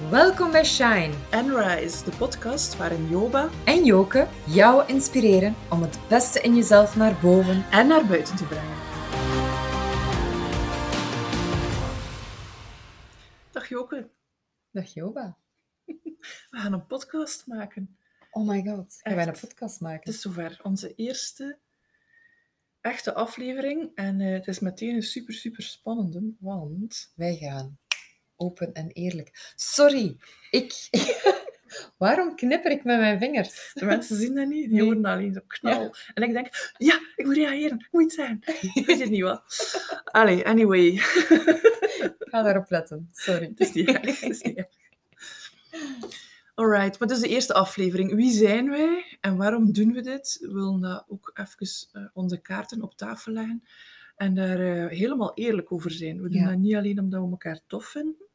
Welkom bij Shine en Rise, de podcast waarin Joba en Joke jou inspireren om het beste in jezelf naar boven en naar buiten te brengen. Dag Joke. Dag Joba. We gaan een podcast maken. Oh my god, gaan wij een podcast maken? Het is zover. Onze eerste echte aflevering. En uh, het is meteen een super, super spannende, want... Wij gaan open en eerlijk. Sorry, ik... Waarom knipper ik met mijn vingers? De mensen zien dat niet, die horen alleen zo knal. En ik denk, ja, ik moet reageren, ik moet iets zijn. Weet je niet wat? Allee, anyway. Ik ga daarop letten, sorry. Het is niet erg, het is niet erg. Alright, wat is de eerste aflevering? Wie zijn wij en waarom doen we dit? We willen dat ook even uh, onze kaarten op tafel leggen en daar uh, helemaal eerlijk over zijn. We doen ja. dat niet alleen omdat we elkaar tof vinden,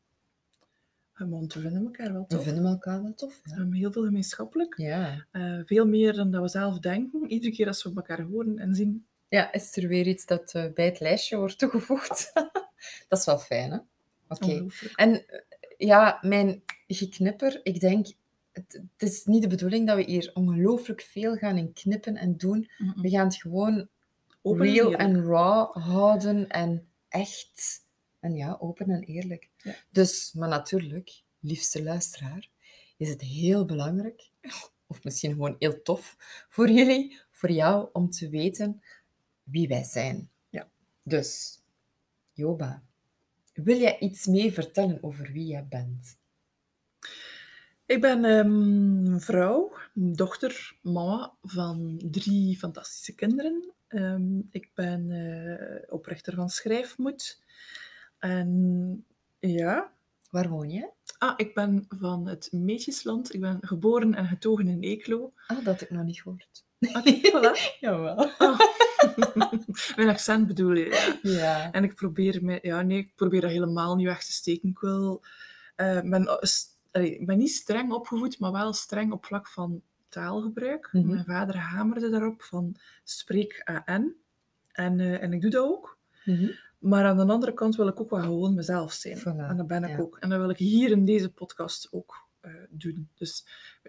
want we vinden elkaar wel tof. We vinden elkaar wel tof. Ja. Heel veel gemeenschappelijk. Ja. Uh, veel meer dan dat we zelf denken. Iedere keer als we elkaar horen en zien. Ja, is er weer iets dat uh, bij het lijstje wordt toegevoegd. dat is wel fijn, hè? Oké. Okay. En ja, mijn geknipper, ik denk, het, het, is niet de bedoeling dat we hier ongelooflijk veel gaan in knippen en doen. Mm -mm. We gaan het gewoon open real en raw houden en echt. En ja, open en eerlijk. Ja. Dus, maar natuurlijk, liefste luisteraar, is het heel belangrijk, of misschien gewoon heel tof voor jullie, voor jou, om te weten wie wij zijn. Ja. Dus, Joba, wil jij iets meer vertellen over wie jij bent? Ik ben um, vrouw, dochter, mama van drie fantastische kinderen. Um, ik ben uh, oprichter van Schrijfmoed. En ja. Waar woon je? Ah, ik ben van het Meetjesland. Ik ben geboren en getogen in Eeklo. Ah, dat had ik nog niet gehoord. Ah, voilà. Jawel. Oh. Mijn accent bedoel je, ja. ja. En ik probeer, me, ja, nee, ik probeer dat helemaal niet weg te steken. Ik wil... Uh, ben, allee, ik ben niet streng opgevoed, maar wel streng op vlak van taalgebruik. Mhm. Mijn vader hamerde daarop van spreek AN. En, uh, en ik doe dat ook. Mhm. Maar aan de andere kant wil ik ook wel gewoon mezelf zijn. Voilà, en dat ben ik ja. ook. En dat wil ik hier in deze podcast ook uh, doen. Dus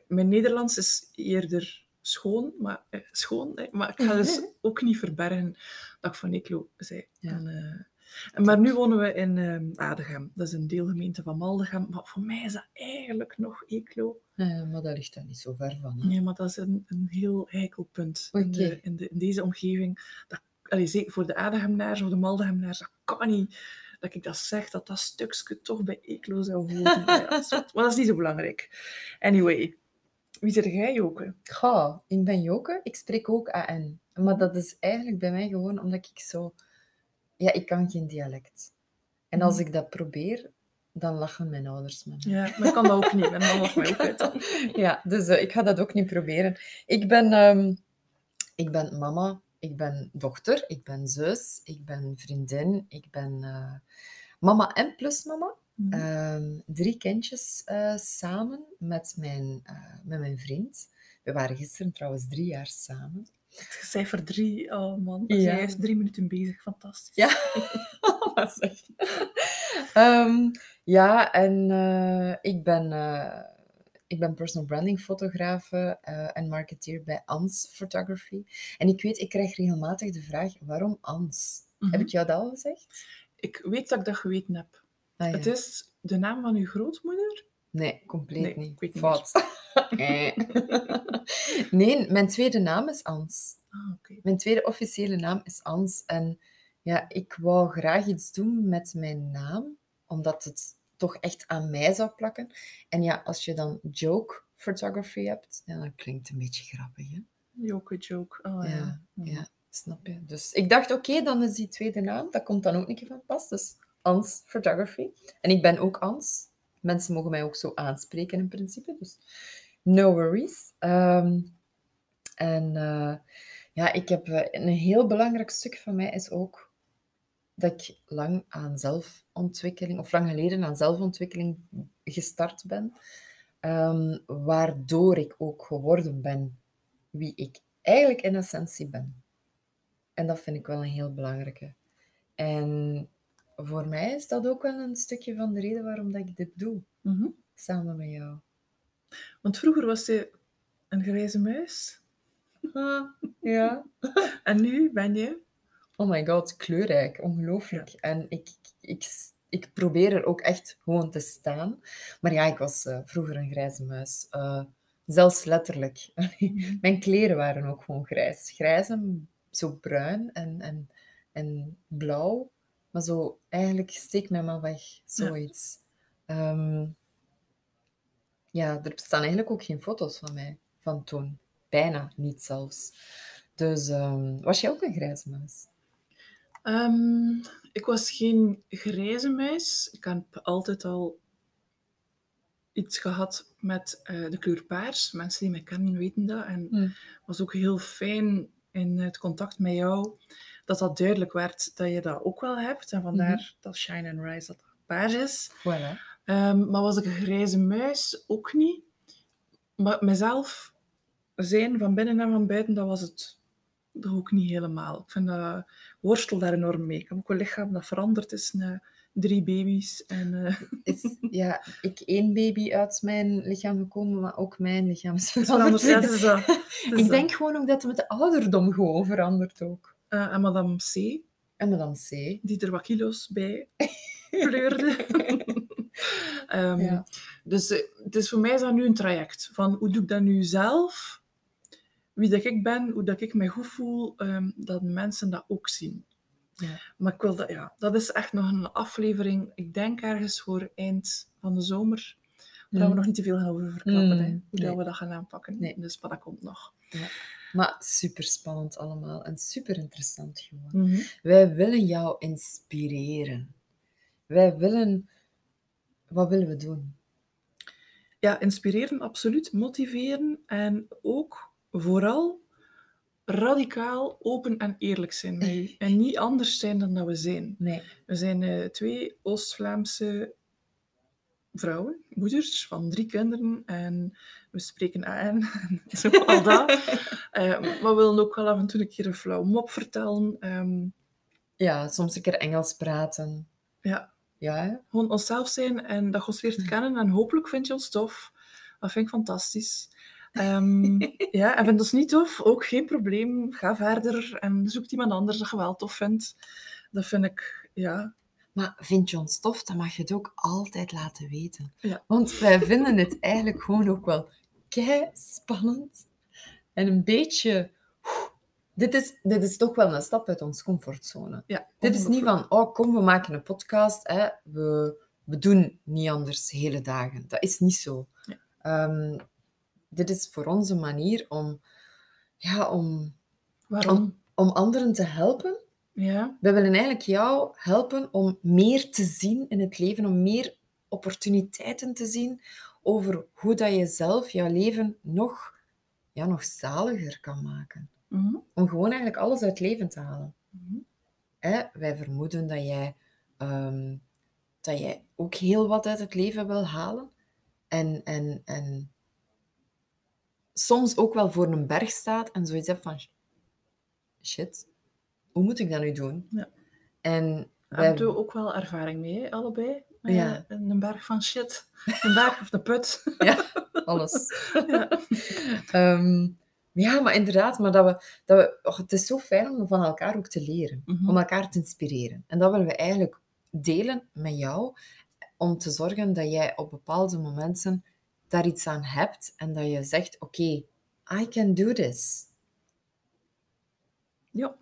mijn Nederlands is eerder schoon, maar, eh, schoon, maar ik ga dus ook niet verbergen dat ik van Eeklo zei. Ja. En, uh, maar nu wonen we in uh, Adegem. Dat is een deelgemeente van Maldegem. Maar voor mij is dat eigenlijk nog Eeklo. Ja, maar dat ligt daar niet zo ver van. Hè? Nee, maar dat is een, een heel heikel punt in, de, in, de, in deze omgeving. Dat, allee, zeker voor de Adegemnaars of de Maldegemnaars, dat kan niet dat ik dat zeg, dat dat stukje toch bij Eeklo zou horen. Maar, ja, zwart. maar dat is niet zo belangrijk. Anyway, wie zeg jij, Joke? Ga, ik ben Joke, ik spreek ook AN. Maar dat is eigenlijk bij mij gewoon omdat ik zo... Ja, ik kan geen dialect. En als Mhm. ik dat probeer, dan lachen mijn ouders me. Ja, maar ik kan dat ook niet. Mijn lacht mij ook uit dan. Ja, dus eh, ik ga dat ook niet proberen. Ik ben, ehm, ik ben mama, ik ben dochter, ik ben zus, ik ben vriendin, ik ben eh, mama en plus mama. Mhm. Ehm, drie kindjes eh, samen met mijn, eh, met mijn vriend. We waren gisteren trouwens drie jaar samen. Het cijfer drie, oh man. Ja. Ja. Jij is drie minuten bezig, fantastisch. Ja, wat zeg je? Ehm, ja, en ik, ben, ik ben personal branding fotografe eh, en marketeer bij Ans Photography. En ik weet, ik krijg regelmatig de vraag, waarom Ans? Mhm. Heb ik jou dat al gezegd? Ik weet dat ik dat geweten heb. Ah, ja. Het is de naam van uw grootmoeder? Nee, compleet Nee, niet. ik Fout. Eh. nee, mijn tweede naam is Ans. Ah. Mijn tweede officiële naam is Ans. En ja, ik wou graag iets doen met mijn naam, omdat het toch echt aan mij zou plakken. En ja, als je dan joke photography hebt, ja, dan klinkt het een beetje grappig, hè? Joke, joke. Oh, ja. Ja, Mhm. ja, snap je? Dus ik dacht, oké, dan is die tweede naam, dat komt dan ook niet van pas. Dus Ans Photography. En ik ben ook Ans. Mensen mogen mij ook zo aanspreken in principe, dus no worries. Ehm, en eh, ja, ik heb eh, een heel belangrijk stuk van mij is ook dat ik lang aan zelfontwikkeling, of lang geleden aan zelfontwikkeling gestart ben, ehm, waardoor ik ook geworden ben wie ik eigenlijk in essentie ben. En dat vind ik wel een heel belangrijke. En voor mij is dat ook wel een stukje van de reden waarom dat ik dit doe. Mhm. samen met jou. Want vroeger was je een grijze muis. Ah, ja. En nu ben je... Oh my god, kleurrijk. Ongelooflijk. En ik, ik, ik probeer er ook echt gewoon te staan. Maar ja, ik was eh, vroeger een grijze muis. Eh, zelfs letterlijk. Mhm. Mijn kleren waren ook gewoon grijs. Grijs en zo bruin en, en, en blauw. Maar zo, eigenlijk steek mij maar weg. Zoiets. Ehm, ja, er bestaan eigenlijk ook geen foto's van mij van toen. Bijna niet zelfs. Dus ehm, was jij ook een grijze muis? Ehm, ik was geen grijze muis. Ik heb altijd al iets gehad met eh, de kleur paars. Mensen die mij kennen weten dat. En het was ook heel fijn in het contact met jou dat dat duidelijk werd dat je dat ook wel hebt. En vandaar dat Shine and Rise dat paars is. Voilà. Ehm, maar was ik een grijze muis? Ook niet. Maar mezelf zijn van binnen en van buiten, dat was het toch ook niet helemaal. Ik vind dat ik worstel daar enorm mee. Ik heb ook een lichaam dat veranderd is na drie baby's. En, eh, Is ja, ik één baby uit mijn lichaam gekomen, maar ook mijn lichaam is veranderd. Ja, is dat. Is ik dat. denk gewoon ook dat het met de ouderdom gewoon verandert ook. Eh, en madame C, En madame C. die er wat kilo's bij pleurde. Ehm, Ja. Dus eh, het is voor mij is dat nu een traject. Van hoe doe ik dat nu zelf? Wie dat ik ben, hoe dat ik mij goed voel, ehm, dat mensen dat ook zien. Ja. Maar ik wil dat, ja, dat is echt nog een aflevering. Ik denk ergens voor eind van de zomer. Waar we Mm. nog niet te veel gaan over verklappen. Mm, hè, hoe dat nee. we dat gaan aanpakken. Nee. Dus maar dat komt nog. Maar super spannend allemaal en super interessant gewoon. Mhm. Wij willen jou inspireren. Wij willen. Wat willen we doen? Ja, inspireren, absoluut. Motiveren en ook vooral radicaal open en eerlijk zijn met. En niet anders zijn dan dat we zijn. Nee. We zijn eh, twee Oost-Vlaamse vrouwen, moeders van drie kinderen. En we spreken aan en zo, al dat. Eh, maar we willen ook wel af en toe een keer een flauw mop vertellen. Ehm, Ja, soms een keer Engels praten. ja, Ja, hè? gewoon onszelf zijn en dat ons leert kennen. En hopelijk vind je ons tof. Dat vind ik fantastisch. Ehm, ja, en vind ons niet tof, ook geen probleem. Ga verder en zoek iemand anders dat je wel tof vindt. Dat vind ik, ja, Maar vind je ons tof, dan mag je het ook altijd laten weten. Ja. Want wij vinden het eigenlijk gewoon ook wel kei spannend. En een beetje... Dit is, dit is toch wel een stap uit onze comfortzone. ja. Dit is niet van, oh kom, we maken een podcast. Hè. We, we doen niet anders hele dagen. Dat is niet zo. Ja. Ehm, dit is voor ons een manier om, ja, om, Waarom? om anderen te helpen. Ja, We willen eigenlijk jou helpen om meer te zien in het leven, om meer opportuniteiten te zien over hoe dat je zelf jouw leven nog, ja, nog zaliger kan maken. Mhm. Om gewoon eigenlijk alles uit het leven te halen. Mhm. Hè? Wij vermoeden dat jij, ehm, dat jij ook heel wat uit het leven wil halen. En, en, en soms ook wel voor een berg staat en zoiets hebt van... Shit, hoe moet ik dat nu doen? Ja. En wij, hebben we ook wel ervaring mee, allebei. Ja. Een berg van shit. Een berg of de put. alles. Ja. Ehm, ja, maar inderdaad, maar dat we, dat we, och, het is zo fijn om van elkaar ook te leren, Mhm. om elkaar te inspireren. En dat willen we eigenlijk delen met jou, om te zorgen dat jij op bepaalde momenten daar iets aan hebt en dat je zegt, oké, I can do this. Ja.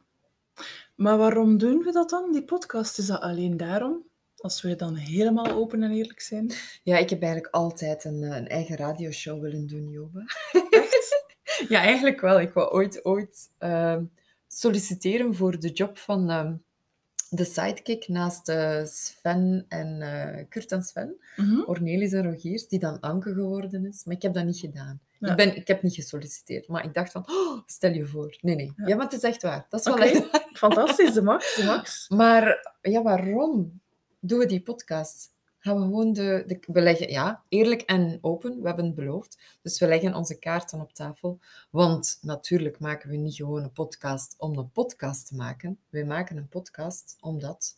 Maar waarom doen we dat dan, die podcast? Is dat alleen daarom? Als wij dan helemaal open en eerlijk zijn? Ja, ik heb eigenlijk altijd een, eh, een eigen radioshow willen doen, Jobe. Echt? Ja, eigenlijk wel. Ik wou ooit, ooit ehm, solliciteren voor de job van ehm, de sidekick naast eh, Sven en eh, Kurt en Sven. Mhm. Cornelis en Rogiers, die dan Anke geworden is. Maar ik heb dat niet gedaan. Ja. Ik, ben, ik heb niet gesolliciteerd, maar ik dacht van, oh, stel je voor. Nee, nee. Ja. Ja, maar het is echt waar. Dat is wel echt waar. Fantastisch, de max, de max. Maar ja, waarom doen we die podcast? Gaan we gewoon de, de... We leggen, ja, eerlijk en open, we hebben het beloofd. Dus we leggen onze kaarten op tafel. Want natuurlijk maken we niet gewoon een podcast om een podcast te maken. We maken een podcast omdat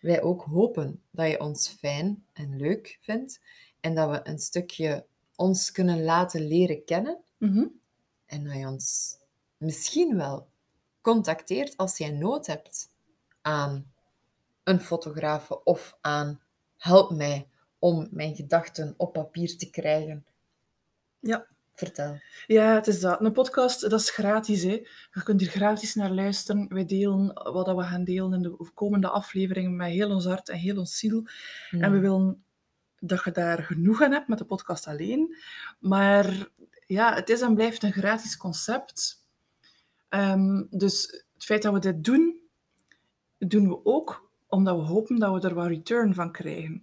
wij ook hopen dat je ons fijn en leuk vindt. En dat we een stukje ons kunnen laten leren kennen. Mhm. En dat je ons misschien wel contacteert als jij nood hebt aan een fotograaf of aan help mij om mijn gedachten op papier te krijgen. Ja. Vertel. Ja, het is dat. Een podcast, dat is gratis. Hè. Je kunt hier gratis naar luisteren. Wij delen wat we gaan delen in de komende afleveringen met heel ons hart en heel ons ziel. En we Hmm. willen dat je daar genoeg aan hebt met de podcast alleen. Maar ja, het is en blijft een gratis concept. Ehm, dus het feit dat we dit doen, doen we ook omdat we hopen dat we er wat return van krijgen.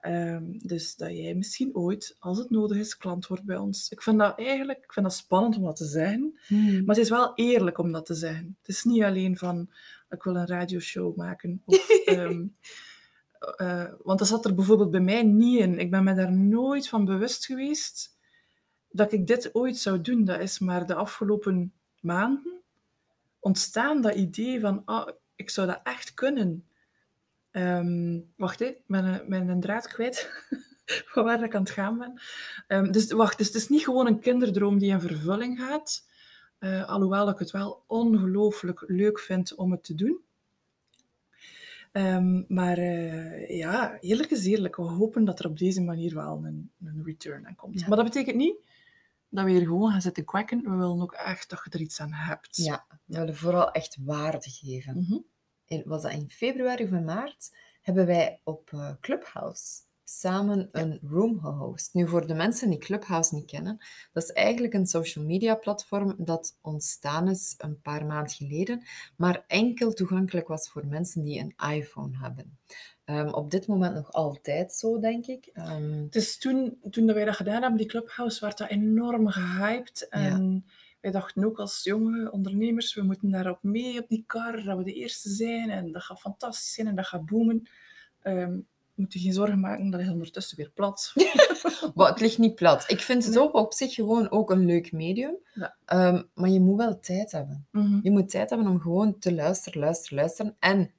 Ehm, dus dat jij misschien ooit, als het nodig is, klant wordt bij ons. Ik vind dat eigenlijk ik vind dat spannend om dat te zeggen. Hmm. Maar het is wel eerlijk om dat te zeggen. Het is niet alleen van, ik wil een radioshow maken. Of, ehm, eh, want dat zat er bijvoorbeeld bij mij niet in. Ik ben me daar nooit van bewust geweest dat ik dit ooit zou doen. Dat is maar de afgelopen maanden ontstaan, dat idee van, ah, ik zou dat echt kunnen. Ehm, wacht, hè, ik ben, een- ben een draad kwijt van waar ik aan het gaan ben. Ehm, dus wacht, dus het is niet gewoon een kinderdroom die in vervulling gaat. Eh, alhoewel ik het wel ongelooflijk leuk vind om het te doen. Ehm, maar eh, ja, eerlijk is eerlijk. We hopen dat er op deze manier wel een, een return aan komt. Ja. Maar dat betekent niet dat we hier gewoon gaan zitten kwakken. We willen ook echt dat je er iets aan hebt. Ja, we willen vooral echt waarde geven. Mhm. In, was dat in februari of in maart, hebben wij op eh, Clubhouse samen een room gehost. Nu, voor de mensen die Clubhouse niet kennen, dat is eigenlijk een social media platform dat ontstaan is een paar maanden geleden, maar enkel toegankelijk was voor mensen die een iPhone hebben. Ehm, op dit moment nog altijd zo, denk ik. Het is toen, toen dat wij dat gedaan hebben, die Clubhouse, werd dat enorm gehyped. En wij dachten ook als jonge ondernemers, we moeten daarop mee op die kar, dat we de eerste zijn. En dat gaat fantastisch zijn en dat gaat boomen. Ehm moet je geen zorgen maken, dat is ondertussen weer plat. Maar het ligt niet plat. Ik vind het Nee. ook op zich gewoon ook een leuk medium. Ja. Ehm, maar je moet wel tijd hebben. Mhm. Je moet tijd hebben om gewoon te luisteren, luisteren, luisteren. En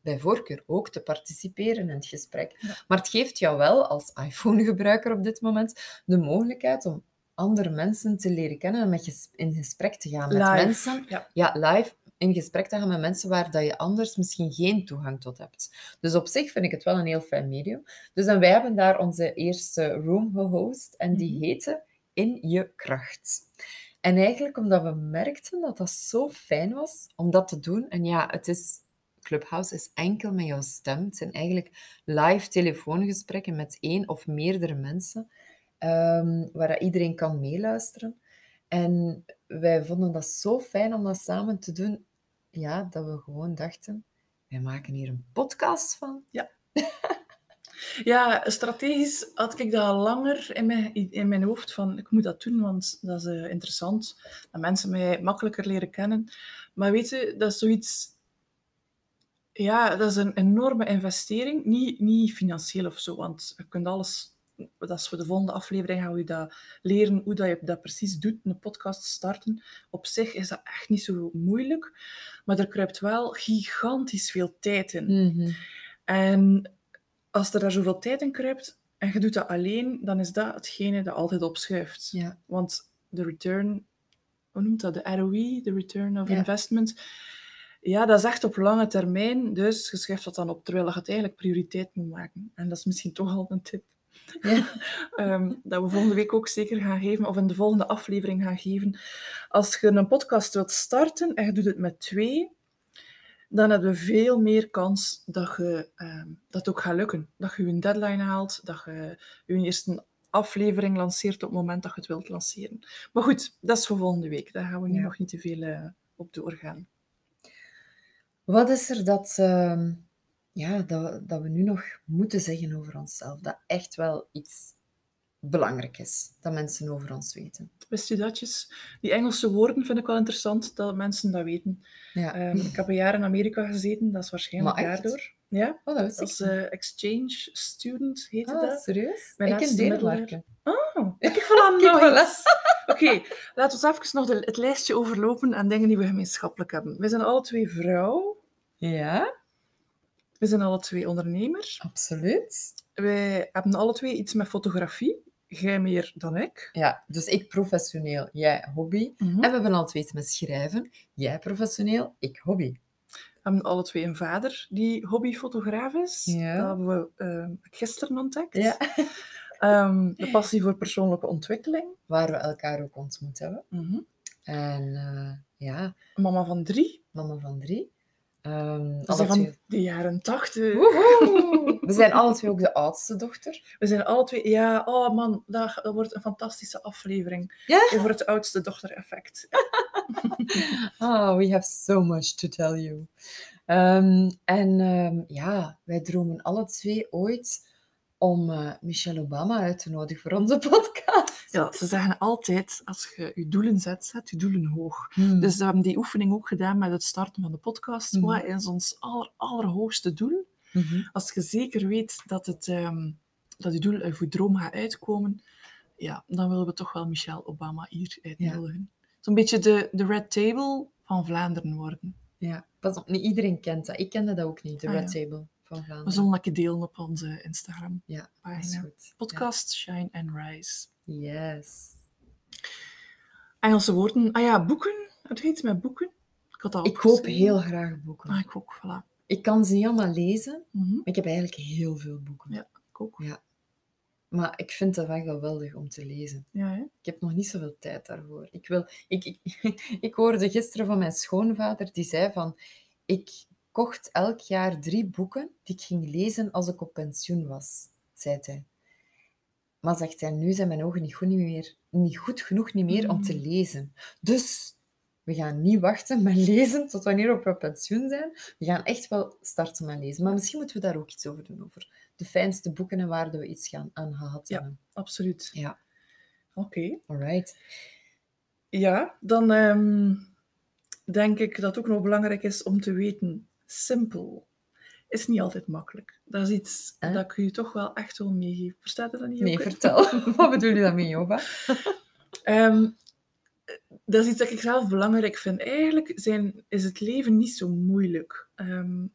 bij voorkeur ook te participeren in het gesprek. Ja. Maar het geeft jou wel als iPhone-gebruiker op dit moment de mogelijkheid om andere mensen te leren kennen en met ges- in gesprek te gaan met Live. mensen. Ja. Ja, live in gesprek te gaan met mensen waar dat je anders misschien geen toegang tot hebt. Dus op zich vind ik het wel een heel fijn medium. Dus en wij hebben daar onze eerste room gehost en die Mhm. heette In je kracht. En eigenlijk omdat we merkten dat dat zo fijn was om dat te doen. En ja, het is... Clubhouse is enkel met jouw stem. Het zijn eigenlijk live telefoongesprekken met één of meerdere mensen, ehm, waar dat iedereen kan meeluisteren. En wij vonden dat zo fijn om dat samen te doen, ja, dat we gewoon dachten, wij maken hier een podcast van. Ja, strategisch had ik dat al langer in mijn, in mijn hoofd van ik moet dat doen, want dat is eh, interessant. Dat mensen mij makkelijker leren kennen. Maar weet je, dat is zoiets... Ja, dat is een enorme investering. Niet, niet financieel of zo, want je kunt alles... Dat is voor de volgende aflevering gaan we dat leren hoe dat je dat precies doet, een podcast starten. Op zich is dat echt niet zo moeilijk, maar er kruipt wel gigantisch veel tijd in. En als er daar zoveel tijd in kruipt en je doet dat alleen, dan is dat hetgene dat altijd opschuift. Ja. Want de return, hoe noemt dat? De ROI, de return of Ja. investment. Ja, dat is echt op lange termijn. Dus je schrijft dat dan op, terwijl je het eigenlijk prioriteit moet maken. En dat is misschien toch al een tip. Ja. Ehm, dat we volgende week ook zeker gaan geven, of in de volgende aflevering gaan geven. Als je een podcast wilt starten en je doet het met twee, dan heb je veel meer kans dat, je, ehm, dat ook gaat lukken. Dat je je deadline haalt, dat je je eerste aflevering lanceert op het moment dat je het wilt lanceren. Maar goed, dat is voor volgende week. Daar gaan we nu Ja. nog niet te veel eh, op doorgaan. Wat is er dat, ehm, ja, dat, dat we nu nog moeten zeggen over onszelf? Dat echt wel iets belangrijk is, dat mensen over ons weten. Wist u datjes? Die Engelse woorden vind ik wel interessant, dat mensen dat weten. Ja. Ehm, ik heb een jaar in Amerika gezeten, dat is waarschijnlijk daardoor. Ja, Oh, dat als ik niet. eh, exchange student heette Ah, dat. serieus? Mijn ik in Denemarken. Oh, kijk, voilà, nog. Oké, laten we even nog de, het lijstje overlopen aan dingen die we gemeenschappelijk hebben. We zijn alle twee vrouw. Ja? We zijn alle twee ondernemers. Absoluut. Wij hebben alle twee iets met fotografie. Jij meer dan ik. Ja, dus ik professioneel, jij hobby. Mhm. En we hebben al twee iets met schrijven. Jij professioneel, ik hobby. We hebben alle twee een vader die hobbyfotograaf is. Ja. Dat hebben we eh, gisteren ontdekt. Ja. Ehm, de passie voor persoonlijke ontwikkeling. Waar we elkaar ook ontmoet hebben. Mhm. En eh, ja, Mama van drie. mama van drie. Ehm, We zijn van twee- de jaren tachtig. Woehoe! We zijn alle twee ook de oudste dochter. We zijn alle twee... Ja, oh man, dat, dat wordt een fantastische aflevering. Over het oudste dochter-effect. Ah, we have so much to tell you. Ehm, en ehm, ja, wij dromen alle twee ooit om eh, Michelle Obama uit te nodigen voor onze podcast. Ja, ze zeggen altijd, als je je doelen zet, zet je doelen hoog. Hmm. Dus we hebben die oefening ook gedaan met het starten van de podcast. Mhm. Wat is ons aller, allerhoogste doel? Mhm. Als je zeker weet dat, het, ehm, dat je doel of je droom gaat uitkomen, ja, dan willen we toch wel Michelle Obama hier uitnodigen. Zo'n beetje de, de red table van Vlaanderen worden. Ja, pas op, niet iedereen kent dat. Ik kende dat ook niet, de Ah, Red ja. Table van We zullen dat delen op onze Instagram Ja, dat goed. Podcast Shine and Rise. Yes. Engelse woorden. Ah ja, boeken. Het heet met boeken. Ik had dat Ik koop heel graag boeken. Ah, ik ook, voilà. Ik kan ze niet allemaal lezen, Mhm. maar ik heb eigenlijk heel veel boeken. Ja. Ik ook. Ja. Maar ik vind het wel geweldig om te lezen. Ja, hè? Ik heb nog niet zoveel tijd daarvoor. Ik, wil, ik, ik, ik hoorde gisteren van mijn schoonvader, die zei van... Ik kocht elk jaar drie boeken die ik ging lezen als ik op pensioen was, zei hij. Maar zegt hij, nu zijn mijn ogen niet goed, niet meer, niet goed genoeg niet meer om te Mm. lezen. Dus we gaan niet wachten met lezen tot wanneer we op pensioen zijn. We gaan echt wel starten met lezen. Maar misschien moeten we daar ook iets over doen, over de fijnste boeken en waar we iets gaan aan gehad Ja. hebben. Absoluut. Ja, Oké. alright. Ja, dan ehm, denk ik dat het ook nog belangrijk is om te weten, simpel is niet altijd makkelijk. Dat is iets dat ik je toch wel echt wil meegeven. Verstaat je dat niet? Nee, vertel. Wat bedoel je daarmee, Joba? Ehm, dat is iets dat ik zelf belangrijk vind. Eigenlijk zijn, is het leven niet zo moeilijk. Ehm,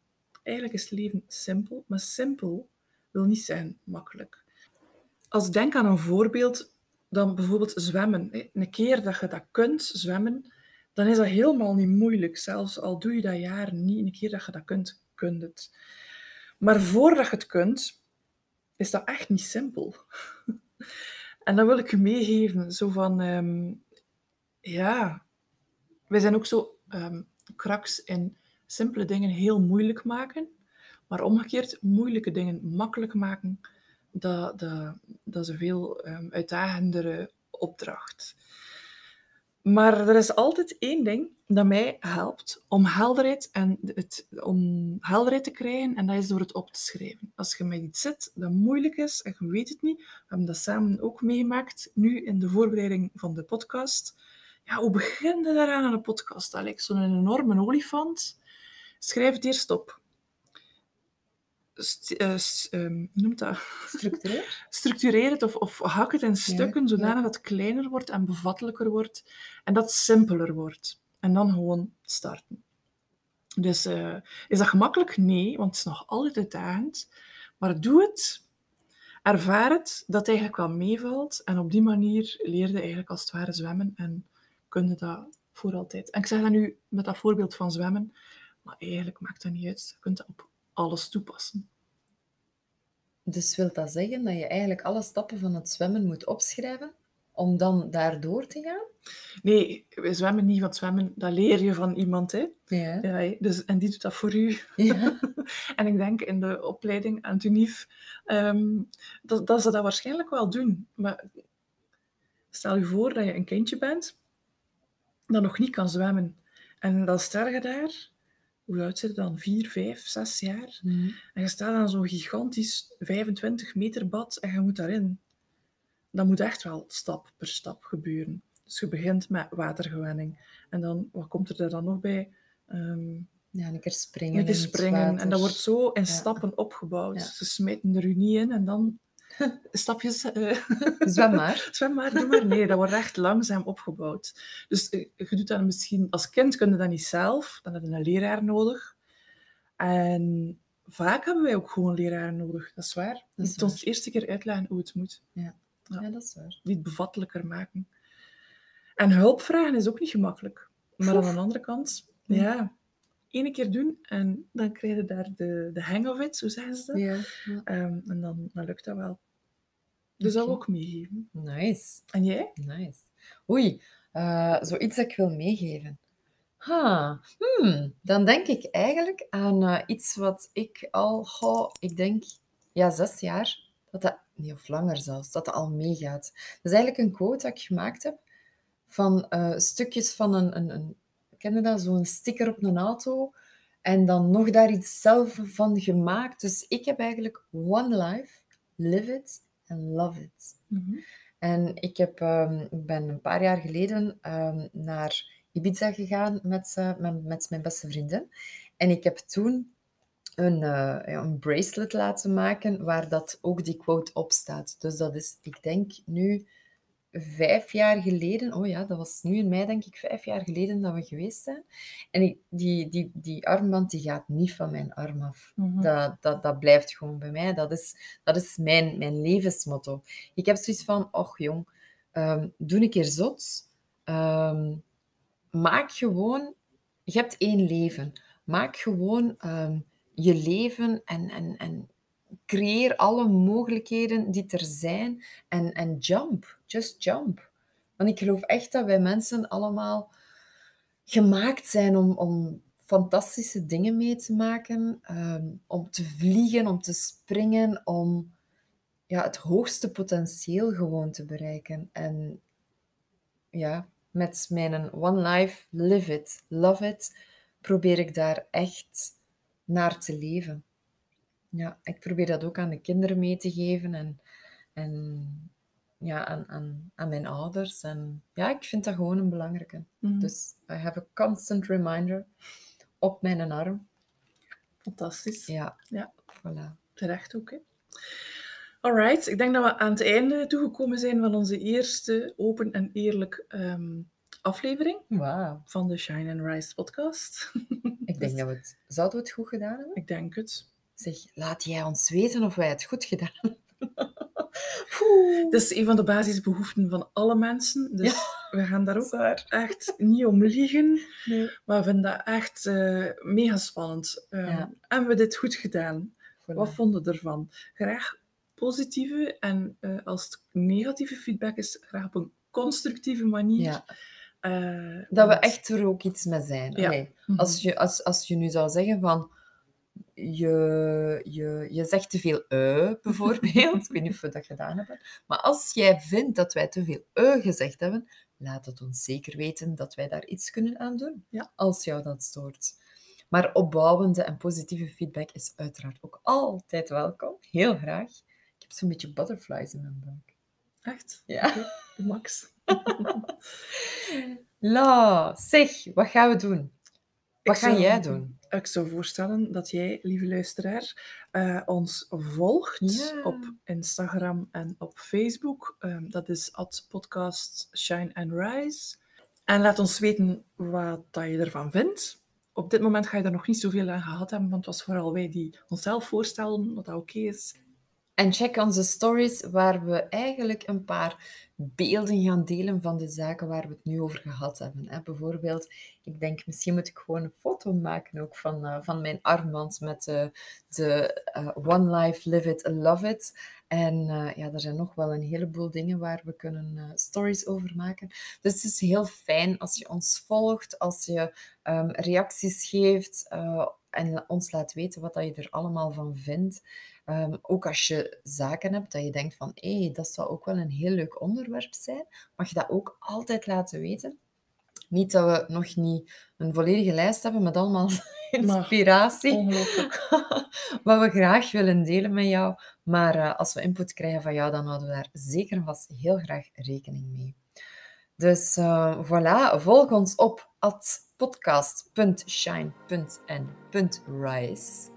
eigenlijk is het leven simpel, maar simpel wil niet zijn makkelijk. Als ik denk aan een voorbeeld, dan bijvoorbeeld zwemmen. Een keer dat je dat kunt, zwemmen, dan is dat helemaal niet moeilijk. Zelfs al doe je dat jaren niet, een keer dat je dat kunt, kun je het. Maar voordat je het kunt, is dat echt niet simpel. En dat wil ik je meegeven, zo van, ehm, ja, wij zijn ook zo ehm, kraks in simpele dingen heel moeilijk maken, maar omgekeerd moeilijke dingen makkelijk maken, dat, dat, is een veel ehm, uitdagendere opdracht. Maar er is altijd één ding dat mij helpt om helderheid, en het, om helderheid te krijgen, en dat is door het op te schrijven. Als je met iets zit dat moeilijk is en je weet het niet, we hebben dat samen ook meegemaakt, nu in de voorbereiding van de podcast. Ja, hoe begin je daaraan aan een podcast? Lijkt zo'n enorme olifant. Schrijf het eerst op. Eh, ehm, hoe noemt dat? Structureer? structureer het of, of hak het in stukken, zodanig ja. dat het kleiner wordt en bevattelijker wordt en dat het simpeler wordt. En dan gewoon starten. Dus eh, is dat gemakkelijk? Nee, want het is nog altijd uitdagend. Maar doe het, ervaar het, dat het eigenlijk wel meevalt. En op die manier leer je eigenlijk als het ware zwemmen en kun je dat voor altijd. En ik zeg dat nu met dat voorbeeld van zwemmen, maar eigenlijk maakt dat niet uit. Je kunt dat op alles toepassen. Dus wil dat zeggen dat je eigenlijk alle stappen van het zwemmen moet opschrijven om dan daardoor te gaan? Nee, we zwemmen niet, want zwemmen, dat leer je van iemand. Hè? Ja. Ja, dus, en die doet dat voor u. ja. En ik denk in de opleiding aan Tunief ehm, dat, dat ze dat waarschijnlijk wel doen. Maar stel je voor dat je een kindje bent dat nog niet kan zwemmen. En dan sta je daar, hoe oud dan? Vier, vijf, zes jaar. Mhm. En je staat aan zo'n gigantisch 25 meter bad en je moet daarin. Dat moet echt wel stap per stap gebeuren. Dus je begint met watergewenning. En dan, wat komt er dan nog bij? Ehm, Ja, een keer springen. een keer in het springen. En dat wordt zo in Ja. stappen opgebouwd. Ja. Ze smijten er u niet in en dan stapjes. eh, Zwem maar. zwem maar, doe maar. Nee, dat wordt echt langzaam opgebouwd. Dus eh, je doet dat misschien... Als kind kun je dat niet zelf. Dan heb je een leraar nodig. En vaak hebben wij ook gewoon leraren nodig. Dat is waar. Dat is ons eerste keer uitleggen hoe het moet. Ja. Ja. ja, dat is waar. Die het bevattelijker maken. En hulp vragen is ook niet gemakkelijk. Maar Oef. aan de andere kant, ja, ene keer doen en dan krijg je daar de, de hang of it, zo zeggen ze dat. Ja. ja. Ehm, en dan, dan lukt dat wel. Dus dat wil Oké. ik meegeven. Nice. En jij? Nice. Oei, eh, zoiets dat ik wil meegeven. Ha, hmm, dan denk ik eigenlijk aan eh, iets wat ik al, goh, ik denk, ja, zes jaar, dat dat, nee, of langer zelfs, dat dat al meegaat. Dat is eigenlijk een quote dat ik gemaakt heb van eh, stukjes van een, een, een ken je dat, zo'n sticker op een auto en dan nog daar iets zelf van gemaakt. Dus ik heb eigenlijk one life, live it and love it. En ik, heb, ehm, ik ben een paar jaar geleden ehm, naar Ibiza gegaan met, eh, met, met mijn beste vriendin. En ik heb toen een, eh, een bracelet laten maken waar dat ook die quote op staat. Dus dat is, ik denk nu vijf jaar geleden. Oh ja, dat was nu in mei, denk ik, vijf jaar geleden dat we geweest zijn. En ik, die, die, die armband die gaat niet van mijn arm af. Mhm. Dat, dat, dat blijft gewoon bij mij. Dat is, dat is mijn, mijn levensmotto. Ik heb zoiets van, och jong, ehm, doe een keer zot. Ehm, maak gewoon, je hebt één leven. Maak gewoon ehm, je leven en, en, en creëer alle mogelijkheden die er zijn. En, en jump, just jump. Want ik geloof echt dat wij mensen allemaal gemaakt zijn om, om fantastische dingen mee te maken, ehm, om te vliegen, om te springen, om ja, het hoogste potentieel gewoon te bereiken. En ja, met mijn One Life, live it, love it, probeer ik daar echt naar te leven. Ja, ik probeer dat ook aan de kinderen mee te geven en, en ja, aan, aan, aan mijn ouders. En ja, ik vind dat gewoon een belangrijke. Mhm. Dus I have a constant reminder op mijn arm. Fantastisch. Ja, Ja. voilà. Terecht ook, hè. Alright, ik denk dat we aan het einde toegekomen zijn van onze eerste open en eerlijk ehm, aflevering van de Shine and Rise podcast. Ik denk dat we het... Zouden we het goed gedaan hebben? Ik denk het. Zeg, laat jij ons weten of wij het goed gedaan hebben. Dat is een van de basisbehoeften van alle mensen. Dus we gaan daar ook echt niet om liegen. Nee. Maar we vinden dat echt eh, mega spannend. Um, Ja. Hebben we dit goed gedaan? Voilà. Wat vonden we ervan? Graag positieve en eh, als het negatieve feedback is, graag op een constructieve manier. Ja, Eh, dat we echt er ook iets mee zijn. Allee, Mhm. als, je, als, als je nu zou zeggen van... Je, je, je zegt te veel eh, bijvoorbeeld. Ik weet niet of we dat gedaan hebben. Maar als jij vindt dat wij te veel eh gezegd hebben, laat het ons zeker weten dat wij daar iets kunnen aan doen. Ja. Als jou dat stoort. Maar opbouwende en positieve feedback is uiteraard ook altijd welkom. Heel graag. Ik heb zo'n beetje butterflies in mijn buik. Echt? Ja. De max. La, zeg, wat gaan we doen? Wat Ik ga zou- jij doen? Ik zou voorstellen dat jij, lieve luisteraar, eh, ons volgt op Instagram en op Facebook. Ehm, dat is at podcast Shine and Rise. En laat ons weten wat dat je ervan vindt. Op dit moment ga je er nog niet zoveel aan gehad hebben, want het was vooral wij die onszelf voorstelden wat dat oké is. En check onze stories waar we eigenlijk een paar beelden gaan delen van de zaken waar we het nu over gehad hebben. Hè. Bijvoorbeeld, ik denk misschien moet ik gewoon een foto maken ook van, eh, van mijn armband met de, de eh, One Life, Live It, Love It. En eh, ja, er zijn nog wel een heleboel dingen waar we kunnen eh, stories over maken. Dus het is heel fijn als je ons volgt, als je ehm, reacties geeft eh, en ons laat weten wat dat je er allemaal van vindt. Ehm, ook als je zaken hebt dat je denkt van hé, hey, dat zou ook wel een heel leuk onderwerp zijn, mag je dat ook altijd laten weten. Niet dat we nog niet een volledige lijst hebben met allemaal inspiratie, wat we graag willen delen met jou. Maar eh, als we input krijgen van jou, dan houden we daar zeker en vast heel graag rekening mee. Dus eh, voilà, volg ons op at podcast.shine.n.rise.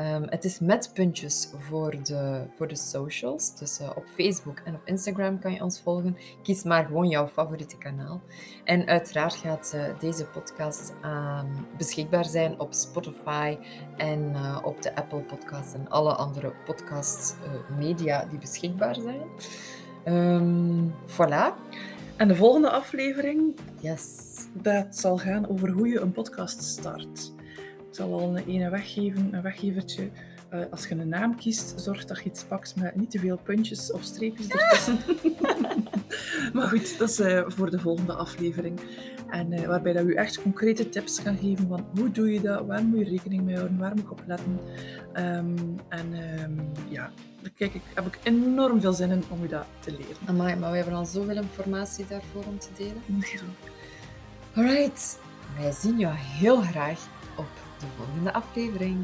Ehm, het is met puntjes voor de, voor de socials. Dus eh, op Facebook en op Instagram kan je ons volgen. Kies maar gewoon jouw favoriete kanaal. En uiteraard gaat uh, deze podcast ehm, beschikbaar zijn op Spotify en uh, op de Apple Podcasts en alle andere podcast media die beschikbaar zijn. Um, voilà. En de volgende aflevering, yes. dat zal gaan over hoe je een podcast start. Ik zal al een ene weggeven, een weggevertje. Uh, als je een naam kiest, zorg dat je iets pakt met niet te veel puntjes of streepjes ertussen. maar goed, dat is uh, voor de volgende aflevering. En uh, waarbij dat we u echt concrete tips gaan geven van hoe doe je dat, waar moet je rekening mee houden, waar moet je op letten. Um, en um, ja, daar kijk ik, heb ik enorm veel zin in om u dat te leren. Amai, maar we hebben al zoveel informatie daarvoor om te delen. Doen. Alright, wij zien jou heel graag de volgende aflevering.